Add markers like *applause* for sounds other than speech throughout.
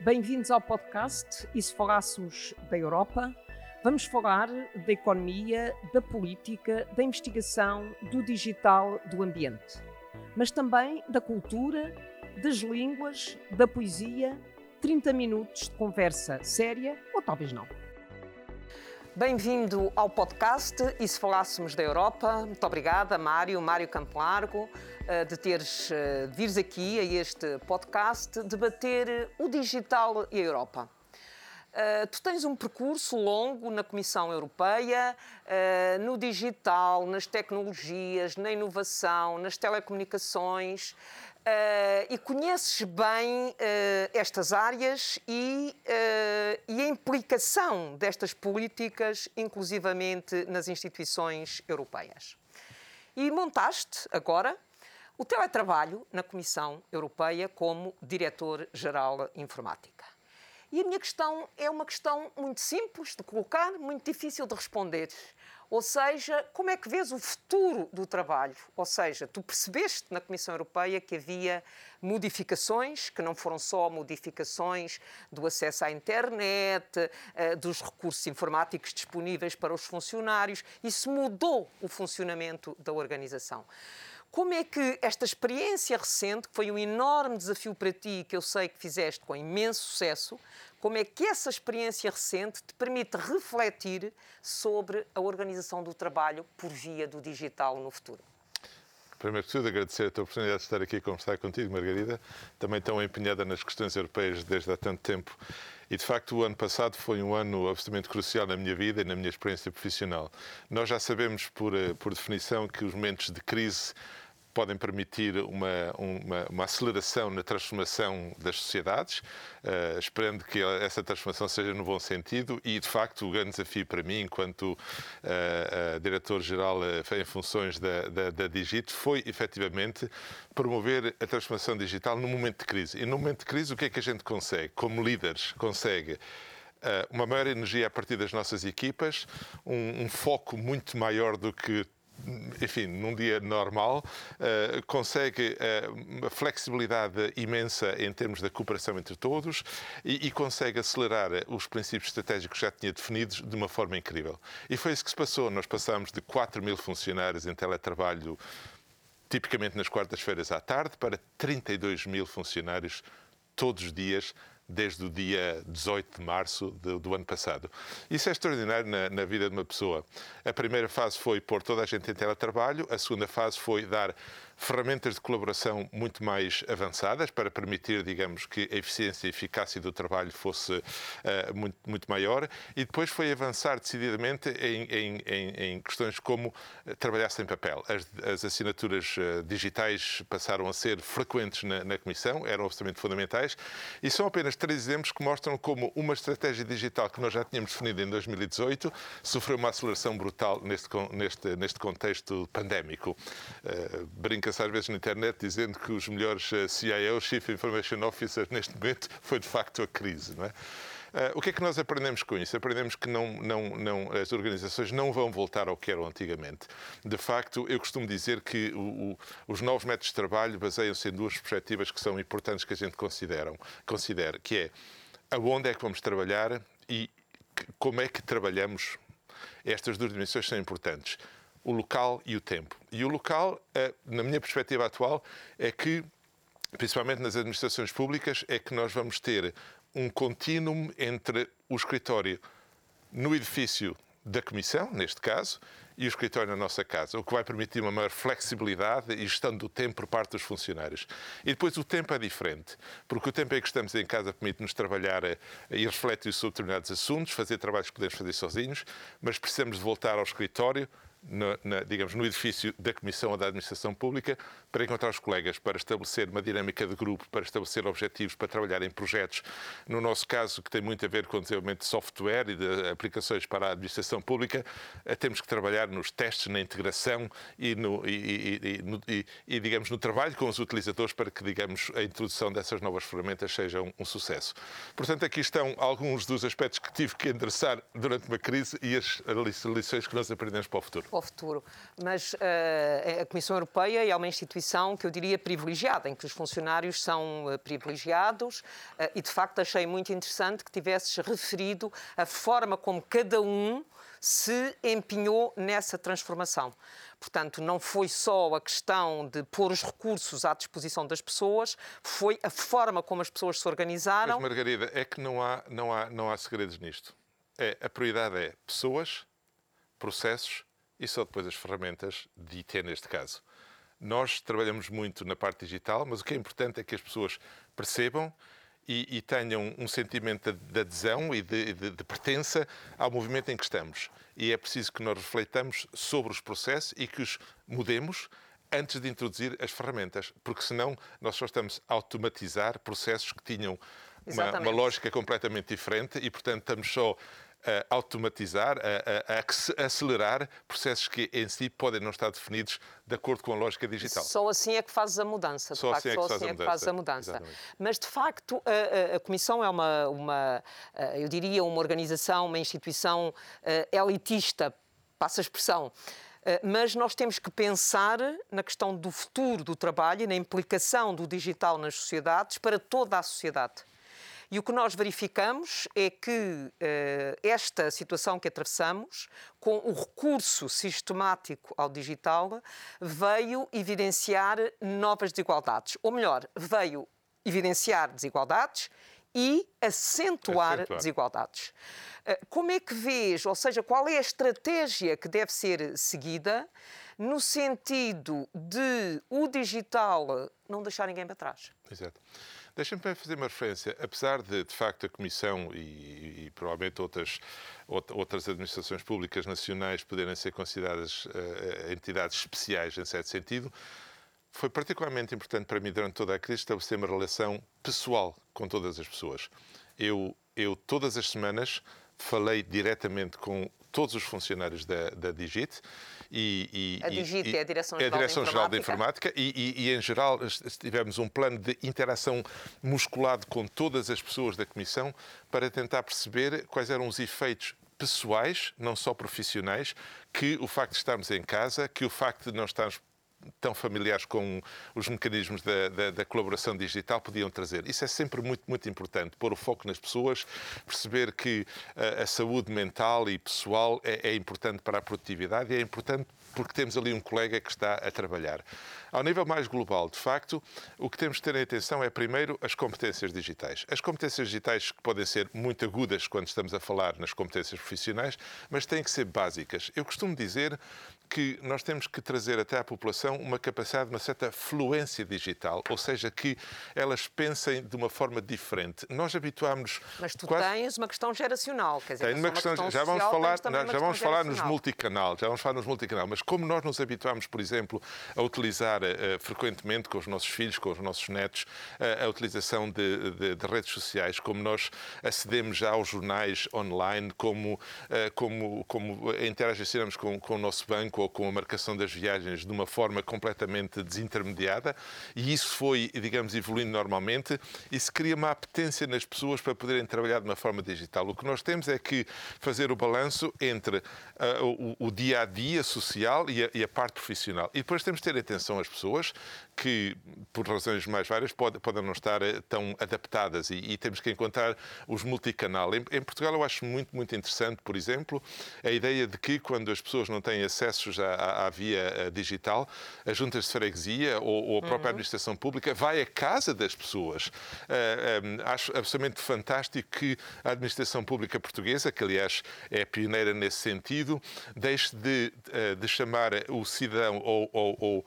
Bem-vindos ao podcast E se falássemos da Europa? Vamos falar da economia, da política, da investigação, do digital, do ambiente. Mas também da cultura, das línguas, da poesia. 30 minutos de conversa séria ou talvez não. Bem-vindo ao podcast E se falássemos da Europa? Muito obrigada, Mário, Mário Campo Largo, eh, de teres eh, de vires aqui a este podcast debater o digital e a Europa. Uh, tu tens um percurso longo na Comissão Europeia, uh, no digital, nas tecnologias, na inovação, nas telecomunicações. Uh, e conheces bem estas áreas e, e, a implicação destas políticas, inclusivamente nas instituições europeias. E montaste agora o teletrabalho na Comissão Europeia como Diretor-Geral Informática. E a minha questão é uma questão muito simples de colocar, muito difícil de responder. Ou seja, como é que vês o futuro do trabalho? Ou seja, tu percebeste na Comissão Europeia que havia modificações, que não foram só modificações do acesso à internet, eh, dos recursos informáticos disponíveis para os funcionários, isso mudou o funcionamento da organização. Como é que esta experiência recente, que foi um enorme desafio para ti, que eu sei que fizeste com imenso sucesso, como é que essa experiência recente te permite refletir sobre a organização do trabalho por via do digital no futuro? Primeiro de tudo, agradecer a tua oportunidade de estar aqui a conversar contigo, Margarida, também tão empenhada nas questões europeias desde há tanto tempo. E, de facto, o ano passado foi um ano absolutamente crucial na minha vida e na minha experiência profissional. Nós já sabemos, por, eh, por definição, que os momentos de crise podem permitir uma, uma, uma, aceleração na transformação das sociedades, uh, esperando que essa transformação seja no bom sentido e, de facto, o grande desafio para mim, enquanto uh, diretor-geral em funções da, da, da Digit, foi efetivamente promover a transformação digital no momento de crise. E no momento de crise, o que é que a gente consegue? Como líderes, consegue uma maior energia a partir das nossas equipas, um, um, foco muito maior do que enfim, num dia normal, uh, consegue uh, uma flexibilidade imensa em termos da cooperação entre todos e, e, consegue acelerar os princípios estratégicos que já tinha definidos de uma forma incrível. E foi isso que se passou. Nós passámos de 4 mil funcionários em teletrabalho, tipicamente nas quartas-feiras à tarde, para 32 mil funcionários todos os dias desde o dia 18 de março do, do ano passado. Isso é extraordinário na, na, vida de uma pessoa. A primeira fase foi pôr toda a gente em teletrabalho, a segunda fase foi dar ferramentas de colaboração muito mais avançadas para permitir, digamos, que a eficiência e eficácia do trabalho fosse uh, muito, muito maior e depois foi avançar decididamente em, em, em, em questões como eh, trabalhar sem papel. As, as assinaturas uh, digitais passaram a ser frequentes na, na Comissão, eram absolutamente fundamentais e são apenas três exemplos que mostram como uma estratégia digital que nós já tínhamos definido em 2018 sofreu uma aceleração brutal neste, neste, neste contexto pandémico. Uh, brinca-se às vezes na internet dizendo que os melhores uh, CIOs, Chief Information Officers, neste momento *laughs* foi de facto a crise. Não é? Uh, o que é que nós aprendemos com isso? Aprendemos que não, não, não, as organizações não vão voltar ao que eram antigamente. De facto, eu costumo dizer que o, o, os novos métodos de trabalho baseiam-se em duas perspectivas que são importantes que a gente consideram, considere, que é aonde é que vamos trabalhar e como é que trabalhamos. Estas duas dimensões são importantes o local e o tempo. E o local, eh, na minha perspectiva atual, é que, principalmente nas administrações públicas, é que nós vamos ter um contínuo entre o escritório no edifício da Comissão, neste caso, e o escritório na nossa casa, o que vai permitir uma maior flexibilidade e gestão do tempo por parte dos funcionários. E depois o tempo é diferente, porque o tempo em que estamos em casa permite-nos trabalhar eh, e refletir sobre determinados assuntos, fazer trabalhos que podemos fazer sozinhos, mas precisamos de voltar ao escritório no, na, digamos, no edifício da Comissão da Administração Pública para encontrar os colegas, para estabelecer uma dinâmica de grupo, para estabelecer objetivos, para trabalhar em projetos. No nosso caso, que tem muito a ver com o desenvolvimento de software e de aplicações para a Administração Pública, eh, temos que trabalhar nos testes, na integração e, no, e, e, e, digamos, no trabalho com os utilizadores para que, digamos, a introdução dessas novas ferramentas seja um, um sucesso. Portanto, aqui estão alguns dos aspectos que tive que endereçar durante uma crise e as lições que nós aprendemos para o futuro. Para o futuro. Mas uh, a Comissão Europeia é uma instituição que eu diria privilegiada, em que os funcionários são uh, privilegiados uh, e, de facto, achei muito interessante que tivesses referido a forma como cada um se empenhou nessa transformação. Portanto, não foi só a questão de pôr os recursos à disposição das pessoas, foi a forma como as pessoas se organizaram. Mas, Margarida, é que não há, não há, não há segredos nisto. É, a prioridade é pessoas, processos e só depois as ferramentas de IT neste caso. Nós trabalhamos muito na parte digital, mas o que é importante é que as pessoas percebam e, e tenham um sentimento de, de adesão e de, de, de, pertença ao movimento em que estamos. E é preciso que nós refletamos sobre os processos e que os mudemos antes de introduzir as ferramentas, porque senão nós só estamos a automatizar processos que tinham uma, uma, lógica completamente diferente e, portanto, estamos só a automatizar, a, a, a, acelerar processos que em si podem não estar definidos de acordo com a lógica digital. Só assim é que fazes a mudança. Só facto, assim é que, só assim é que fazes a mudança. Mas, de facto, a, Comissão é uma, uma, eu diria, uma organização, uma instituição elitista, passa a expressão. Mas nós temos que pensar na questão do futuro do trabalho e na implicação do digital nas sociedades para toda a sociedade. E o que nós verificamos é que uh, esta situação que atravessamos, com o recurso sistemático ao digital, veio evidenciar novas desigualdades. Ou melhor, veio evidenciar desigualdades e acentuar, acentuar. desigualdades. Eh, como é que vês, ou seja, qual é a estratégia que deve ser seguida no sentido de o digital não deixar ninguém para trás? Exato. Deixa-me fazer uma referência. Apesar de, de facto, a Comissão e, e provavelmente outras, outras administrações públicas nacionais poderem ser consideradas uh, entidades especiais, em certo sentido, foi particularmente importante para mim, durante toda a crise, estabelecer uma relação pessoal com todas as pessoas. Eu, eu todas as semanas, falei diretamente com todos os funcionários da, da Digit e, e, a DIGIT e, é a Direção-Geral é Direção da Informática, e, e, em geral, tivemos um plano de interação musculado com todas as pessoas da Comissão para tentar perceber quais eram os efeitos pessoais, não só profissionais, que o facto de estarmos em casa, que o facto de não estarmos tão familiares com os mecanismos da, da, da, colaboração digital podiam trazer. Isso é sempre muito, muito importante, pôr o foco nas pessoas, perceber que a, a saúde mental e pessoal é, é importante para a produtividade e é importante porque temos ali um colega que está a trabalhar. Ao nível mais global, de facto, o que temos de ter em atenção é, primeiro, as competências digitais. As competências digitais que podem ser muito agudas quando estamos a falar nas competências profissionais, mas têm que ser básicas. Eu costumo dizer que nós temos que trazer até à população uma capacidade, uma certa fluência digital, ou seja, que elas pensem de uma forma diferente. Nós habituámos. Mas tu quase... tens uma questão geracional, quer dizer, Tem uma questão, questão já vamos social, falar, não, já vamos falar nos multicanal, já vamos falar nos multicanal, mas como nós nos habituámos, por exemplo, a utilizar uh, frequentemente com os nossos filhos, com os nossos netos, uh, a utilização de, de, de, redes sociais, como nós acedemos já aos jornais online, como, uh, como, como interagimos com, com o nosso banco com, com a marcação das viagens de uma forma completamente desintermediada e isso foi, digamos, evoluindo normalmente e se cria uma apetência nas pessoas para poderem trabalhar de uma forma digital. O que nós temos é que fazer o balanço entre uh, o, o, dia a dia social e a, e a, parte profissional. E depois temos de ter atenção às pessoas que, por razões mais várias, podem, podem não estar eh, tão adaptadas e, e, temos que encontrar os multicanal. Em, em Portugal, eu acho muito, muito interessante, por exemplo, a ideia de que quando as pessoas não têm acesso acessos à, à via eh, digital, as juntas de freguesia ou, ou a própria uhum. administração pública vai à casa das pessoas. Uh, um, acho absolutamente fantástico que a administração pública portuguesa, que aliás é pioneira nesse sentido, deixe de, uh, de chamar o cidadão ou, ou, ou,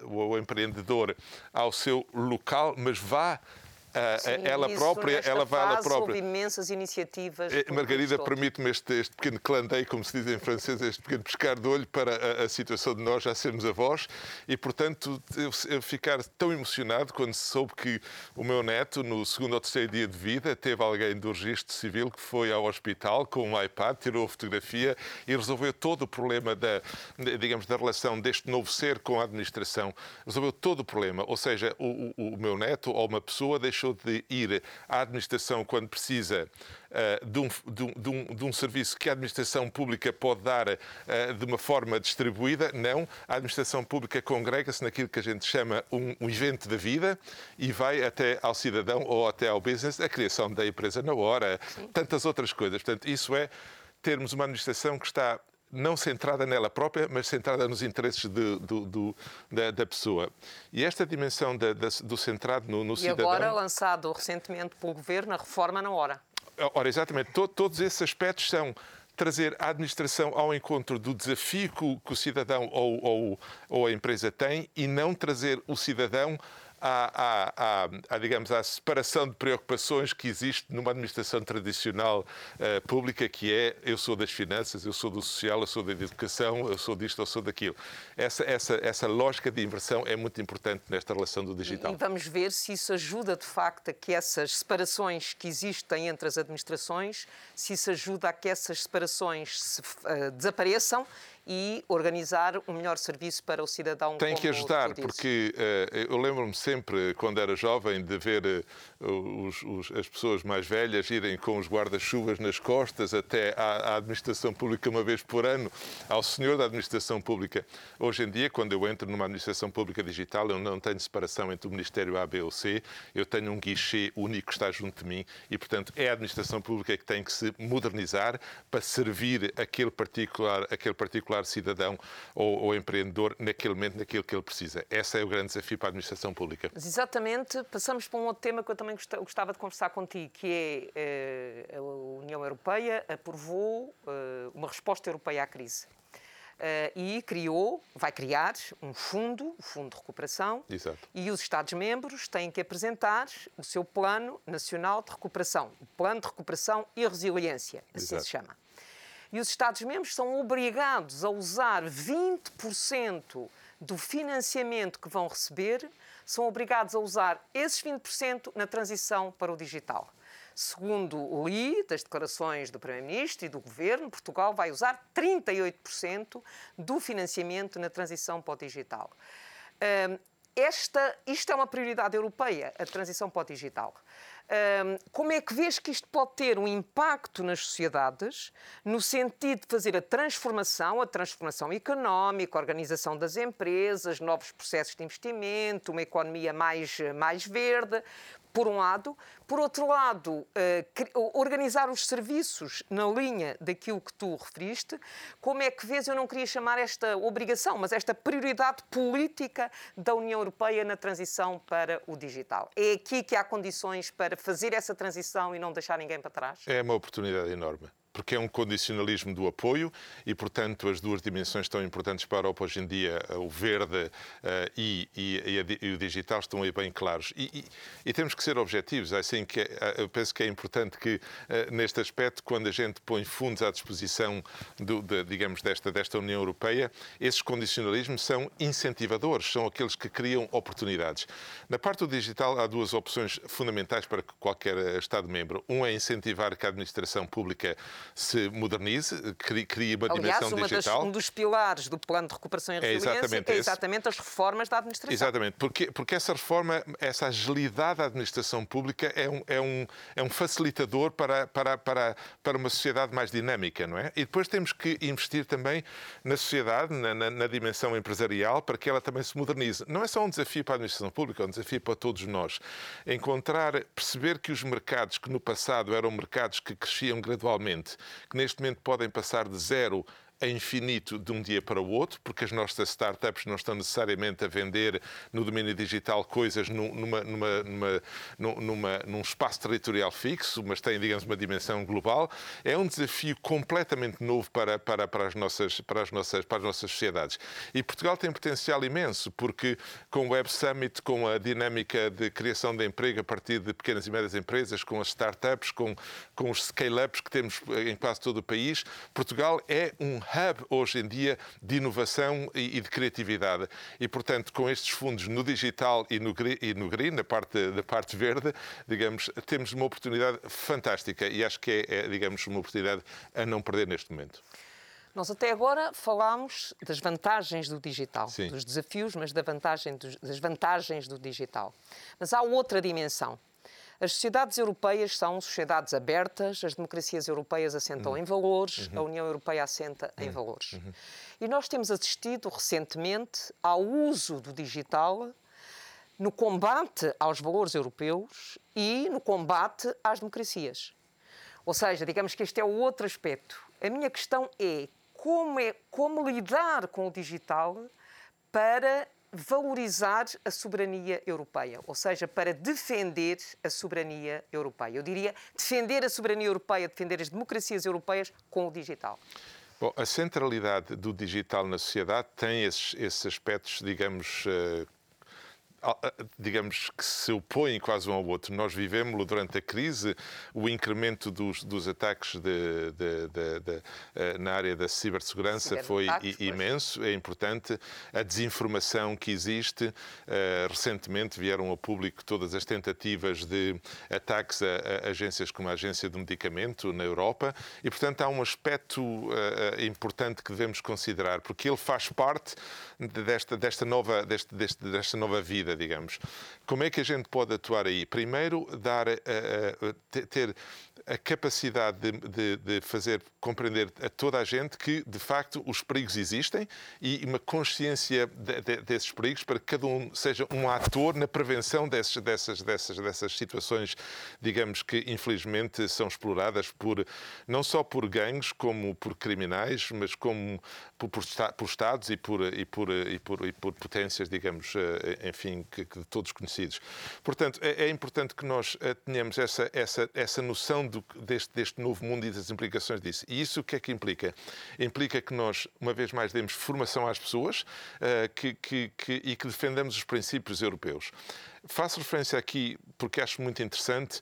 ou o empreendedor ao seu local, mas vá Sim, ela própria, ela vai ela própria. Imensas iniciativas. Eh, Margarida, permite-me este, este, pequeno clandei, como se diz em francês, este pequeno pescar de olho para a, a situação de nós já sermos avós e, portanto, eu, eu, ficar tão emocionado quando soube que o meu neto, no segundo ou terceiro dia de vida, teve alguém do registro civil que foi ao hospital com um iPad, tirou a fotografia e resolveu todo o problema da, digamos, da relação deste novo ser com a administração. Resolveu todo o problema. Ou seja, o, o, o meu neto ou uma pessoa deixou deixou de ir à administração quando precisa uh, de, um, de, um, de, um, serviço que a administração pública pode dar uh, de uma forma distribuída. Não. A administração pública congrega-se naquilo que a gente chama um, um evento da vida e vai até ao cidadão ou até ao business, a criação da empresa na hora, Sim. tantas outras coisas. Portanto, isso é termos uma administração que está não centrada nela própria, mas centrada nos interesses de, do, do, da, da, pessoa. E esta dimensão da, do centrado no, no e cidadão... E agora lançado recentemente pelo Governo a reforma na hora. Ora, exatamente. todos esses aspectos são trazer a administração ao encontro do desafio que, que o cidadão ou, ou, ou a empresa tem e não trazer o cidadão à, à, à, digamos, à separação de preocupações que existe numa administração tradicional uh, pública, que é eu sou das finanças, eu sou do social, eu sou da educação, eu sou disto, eu sou daquilo. Essa, essa, essa lógica de inversão é muito importante nesta relação do digital. E, e vamos ver se isso ajuda, de facto, a que essas separações que existem entre as administrações, se isso ajuda a que essas separações se, uh, desapareçam e organizar um melhor serviço para o cidadão. Tem que ajudar, porque uh, eu lembro-me sempre, quando era jovem, de ver uh, os, os, as pessoas mais velhas irem com os guarda-chuvas nas costas até à, à, administração pública uma vez por ano, ao senhor da administração pública. Hoje em dia, quando eu entro numa administração pública digital, eu não tenho separação entre o Ministério A, B ou C, eu tenho um guichê único que está junto de mim e, portanto, é a administração pública que tem que se modernizar para servir aquele particular, aquele particular particular cidadão ou, ou, empreendedor naquele momento, naquilo que ele precisa. Esse é o grande desafio para a administração pública. Mas exatamente, passamos para um outro tema que eu também gostava de conversar contigo, que é eh, a União Europeia aprovou eh, uma resposta europeia à crise. Uh, e criou, vai criar um fundo, o Fundo de Recuperação, Exato. e os Estados-membros têm que apresentar o seu Plano Nacional de Recuperação, o Plano de Recuperação e Resiliência, assim Exato. se chama. E os Estados-membros são obrigados a usar 20% do financiamento que vão receber, são obrigados a usar esses 20% na transição para o digital. Segundo li, das declarações do Primeiro-Ministro e do Governo, Portugal vai usar 38% do financiamento na transição para o digital. Esta, isto é uma prioridade europeia, a transição para o digital. Como é que vês que isto pode ter um impacto nas sociedades, no sentido de fazer a transformação, a transformação económica, a organização das empresas, novos processos de investimento, uma economia mais, mais verde? Por um lado. Por outro lado, uh, organizar os serviços na linha daquilo que tu referiste. Como é que vês, eu não queria chamar esta obrigação, mas esta prioridade política da União Europeia na transição para o digital? É aqui que há condições para fazer essa transição e não deixar ninguém para trás? É uma oportunidade enorme porque é um condicionalismo do apoio e, portanto, as duas dimensões tão importantes para a Europa hoje em dia, o verde uh, e, e, e, o digital, estão aí bem claros. E, e temos que ser objetivos. Assim que é, eu penso que é importante que, uh, neste aspecto, quando a gente põe fundos à disposição, do, de, digamos, desta, desta União Europeia, esses condicionalismos são incentivadores, são aqueles que criam oportunidades. Na parte do digital, há duas opções fundamentais para qualquer Estado-membro. Um é incentivar que a administração pública se modernize, crie, crie uma Aliás, dimensão uma digital. Das, um dos pilares do plano de recuperação e resiliência é exatamente, é exatamente as reformas da administração. Exatamente, porque, porque essa reforma, essa agilidade da administração pública é um, é um, é um facilitador para, para, para, para uma sociedade mais dinâmica, não é? E depois temos que investir também na sociedade, na, na, na dimensão empresarial, para que ela também se modernize. Não é só um desafio para a administração pública, é um desafio para todos nós. Encontrar, perceber que os mercados que no passado eram mercados que cresciam gradualmente, que neste momento podem passar de zero a infinito de um dia para o outro, porque as nossas startups não estão necessariamente a vender no domínio digital coisas numa, numa, numa, numa, num espaço territorial fixo, mas têm, digamos, uma dimensão global. É um desafio completamente novo para, para, para, as, nossas, para, as, nossas, para as nossas sociedades. E Portugal tem potencial imenso, porque com o Web Summit, com a dinâmica de criação de emprego a partir de pequenas e médias empresas, com as startups, com, com os scale-ups que temos em quase todo o país, Portugal é um hub hoje em dia de inovação e, de criatividade. E, portanto, com estes fundos no digital e no, e no green, na parte, na parte verde, digamos, temos uma oportunidade fantástica e acho que é, é digamos, uma oportunidade a não perder neste momento. Nós até agora falámos das vantagens do digital, Sim. dos desafios, mas da vantagem dos, das vantagens do digital. Mas há outra dimensão. As sociedades europeias são sociedades abertas, as democracias europeias assentam uhum. em valores, uhum. a União Europeia assenta uhum. em valores. Uhum. E nós temos assistido recentemente ao uso do digital no combate aos valores europeus e no combate às democracias. Ou seja, digamos que este é o outro aspecto. A minha questão é como, é, como lidar com o digital para valorizar a soberania europeia, ou seja, para defender a soberania europeia. Eu diria defender a soberania europeia, defender as democracias europeias com o digital. Bom, a centralidade do digital na sociedade tem esses, esses aspectos, digamos, uh, digamos que se opõem quase um ao outro. Nós vivemos durante a crise o incremento dos, dos ataques de, de, de, eh, na área da cibersegurança foi imenso, é importante. A desinformação que existe, uh, recentemente vieram ao público todas as tentativas de ataques a, a, agências como a Agência do Medicamento na Europa e, portanto, há um aspecto uh, importante que devemos considerar, porque ele faz parte desta, desta, nova, deste, deste, desta nova vida digamos. Como é que a gente pode atuar aí? Primeiro, dar, ter a capacidade de, de, de, fazer compreender a toda a gente que, de facto, os perigos existem e uma consciência de, desses perigos para que cada um seja um ator na prevenção desses, dessas, dessas, dessas situações, digamos que, infelizmente, são exploradas por não só por gangues como por criminais, mas como por, por, por Estados e por, e, por, e, por, e por potências, digamos, eh, enfim, que, que todos conhecidos. Portanto, é, é importante que nós eh, tenhamos essa, essa, essa noção do, deste, deste novo mundo e das implicações disso. E isso o que é que implica? Implica que nós, uma vez mais, demos formação às pessoas uh, que, que, que, e que defendamos os princípios europeus. Faço referência aqui, porque acho muito interessante,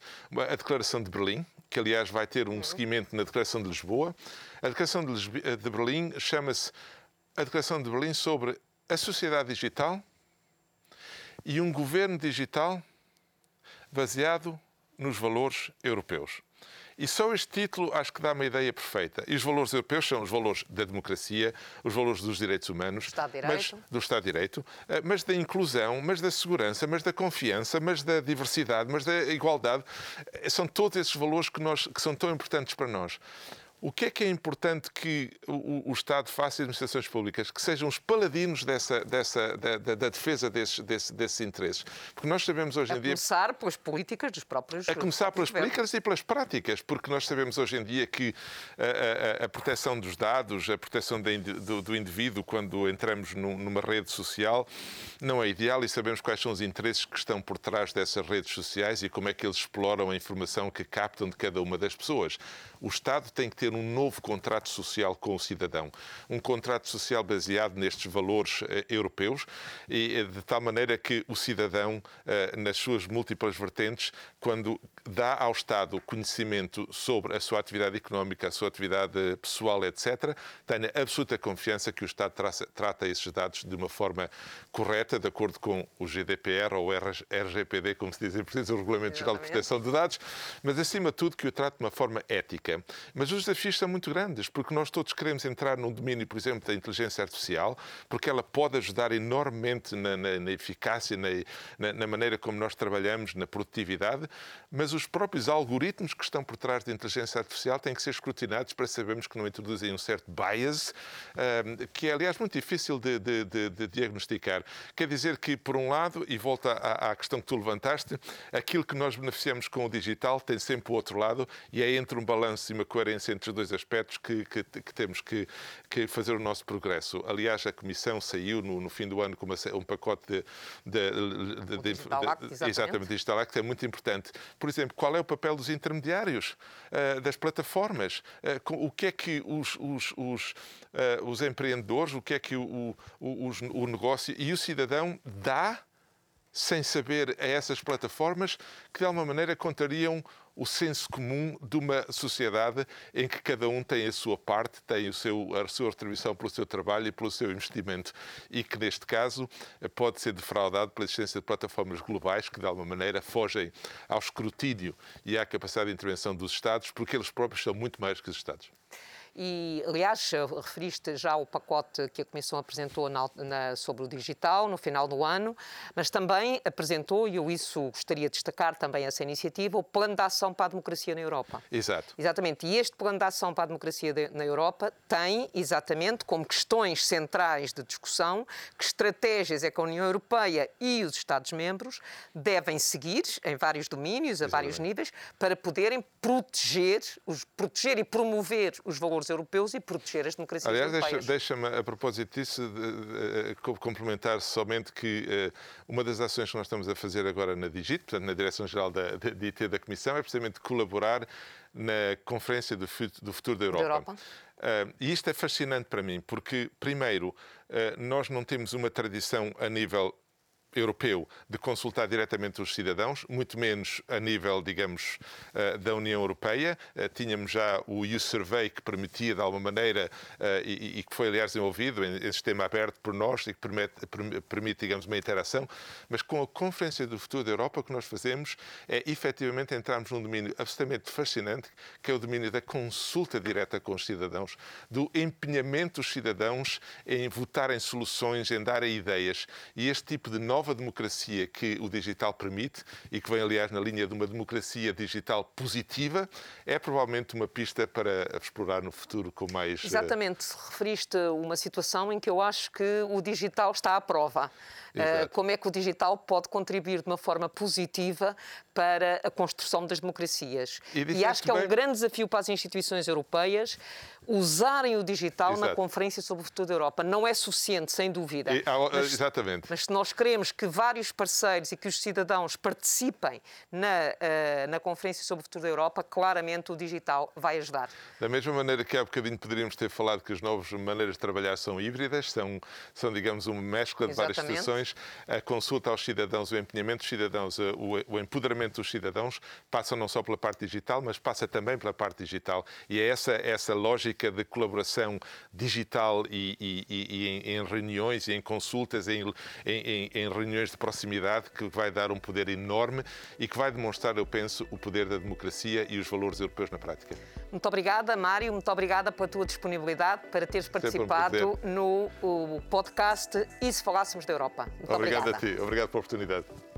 a Declaração de Berlim, que aliás vai ter um seguimento na Declaração de Lisboa. A Declaração de, Lisbo de Berlim chama-se a Declaração de Berlim sobre a sociedade digital e um governo digital baseado nos valores europeus. E só este título acho que dá uma ideia perfeita. E os valores europeus são os valores da democracia, os valores dos direitos humanos, Estado mas, do Estado de Direito, eh, mas da inclusão, mas da segurança, mas da confiança, mas da diversidade, mas da igualdade. Eh, são todos esses valores que, nós, que são tão importantes para nós. O que é que é importante que o, o Estado faça e as administrações públicas? Que sejam os paladinos dessa, dessa, da, da, da defesa desses, desse, desses interesses. Porque nós sabemos hoje em dia. A começar pelas políticas dos próprios. A começar pelas políticas e pelas práticas, porque nós sabemos hoje em dia que a, a, a proteção dos dados, a proteção de, do, do, indivíduo quando entramos numa rede social não é ideal e sabemos quais são os interesses que estão por trás dessas redes sociais e como é que eles exploram a informação que captam de cada uma das pessoas. O Estado tem que ter um novo contrato social com o cidadão, um contrato social baseado nestes valores eh, europeus e eh, de tal maneira que o cidadão, eh, nas suas múltiplas vertentes, quando dá ao Estado conhecimento sobre a sua atividade económica, a sua atividade pessoal, etc., tenha absoluta confiança que o Estado traça, trata esses dados de uma forma correta, de acordo com o GDPR ou o RGPD, como se diz em português, o Regulamento Geral de Proteção de Dados, mas acima de tudo que o trate de uma forma ética. Mas os desafios são muito grandes, porque nós todos queremos entrar num domínio, por exemplo, da inteligência artificial, porque ela pode ajudar enormemente na, na, na eficácia, na, na maneira como nós trabalhamos, na produtividade, mas os próprios algoritmos que estão por trás da inteligência artificial têm que ser escrutinados para sabermos que não introduzem um certo bias, que é, aliás, muito difícil de, de, de, de diagnosticar. Quer dizer que, por um lado, e volta à, à, questão que tu levantaste, aquilo que nós beneficiamos com o digital tem sempre o outro lado, e é entre um balanço uma coerência entre os dois aspectos que, que, que temos que, que, fazer o nosso progresso. Aliás, a Comissão saiu no, no fim do ano com uma, um pacote de, de, de, de exatamente. exatamente Digital Act, é muito importante. Por exemplo, qual é o papel dos intermediários, uh, das plataformas? Uh, o que é que os, os, os, uh, os empreendedores, o que é que o, o, o negócio e o cidadão dá sem saber a essas plataformas que de alguma maneira contariam o senso comum de uma sociedade em que cada um tem a sua parte, tem o seu, a sua retribuição pelo seu trabalho e pelo seu investimento e que, neste caso, pode ser defraudado pela existência de plataformas globais que, de alguma maneira, fogem ao escrutínio e à capacidade de intervenção dos Estados, porque eles próprios são muito mais que os Estados. E, aliás, referiste já o pacote que a Comissão apresentou na, na, sobre o digital no final do ano, mas também apresentou, e eu isso gostaria de destacar também essa iniciativa, o Plano de Ação para a Democracia na Europa. Exato. Exatamente. E este Plano de Ação para a Democracia de, na Europa tem exatamente como questões centrais de discussão que estratégias é que a União Europeia e os Estados-membros devem seguir em vários domínios, a exatamente. vários níveis, para poderem proteger, os, proteger e promover os valores europeus e proteger as democracias Aliás, europeias. deixa-me, a propósito disso, de, de, de, complementar somente que uh, uma das ações que nós estamos a fazer agora na Digit, portanto, na Direção-Geral da, da, de IT da Comissão, é precisamente colaborar na Conferência do, do Futuro da Europa. Da Europa. Uh, e isto é fascinante para mim, porque, primeiro, uh, nós não temos uma tradição a nível europeu de consultar diretamente os cidadãos, muito menos a nível, digamos, eh, da União Europeia. Eh, tínhamos já o U-Survey que permitia, de alguma maneira, eh, e que foi, aliás, desenvolvido em sistema aberto por nós e que permite, digamos, uma interação. Mas com a Conferência do Futuro da Europa, o que nós fazemos é, efetivamente, entrarmos num domínio absolutamente fascinante, que é o domínio da consulta direta com os cidadãos, do empenhamento dos cidadãos em votar em soluções, em dar ideias. E este tipo de novas nova democracia que o digital permite e que vem, aliás, na linha de uma democracia digital positiva, é provavelmente uma pista para explorar no futuro com mais. Eh, Exatamente. Referiste uma situação em que eu acho que o digital está à prova. Uh, como é que o digital pode contribuir de uma forma positiva para a construção das democracias. E, e acho que é um grande desafio para as instituições europeias usarem o digital Exato. na Conferência sobre o Futuro da Europa. Não é suficiente, sem dúvida. E, ah, mas, exatamente. Mas se nós queremos que vários parceiros e que os cidadãos participem na, uh, na Conferência sobre o Futuro da Europa, claramente o digital vai ajudar. Da mesma maneira que há bocadinho poderíamos ter falado que as novas maneiras de trabalhar são híbridas, são, são digamos, uma mescla de Exatamente. várias situações, a consulta aos cidadãos, o empenhamento dos cidadãos, o, o empoderamento dos cidadãos passa não só pela parte digital, mas passa também pela parte digital. E é essa, essa lógica de colaboração digital e, e, e em, em, reuniões e em consultas, em, em, em, reuniões de proximidade, que vai dar um poder enorme e que vai demonstrar, eu penso, o poder da democracia e os valores europeus na prática. Muito obrigada, Mário. Muito obrigada pela tua disponibilidade para teres participado um no podcast E se Falássemos da Europa. Muito Obrigado obrigada. a ti. Obrigado pela oportunidade.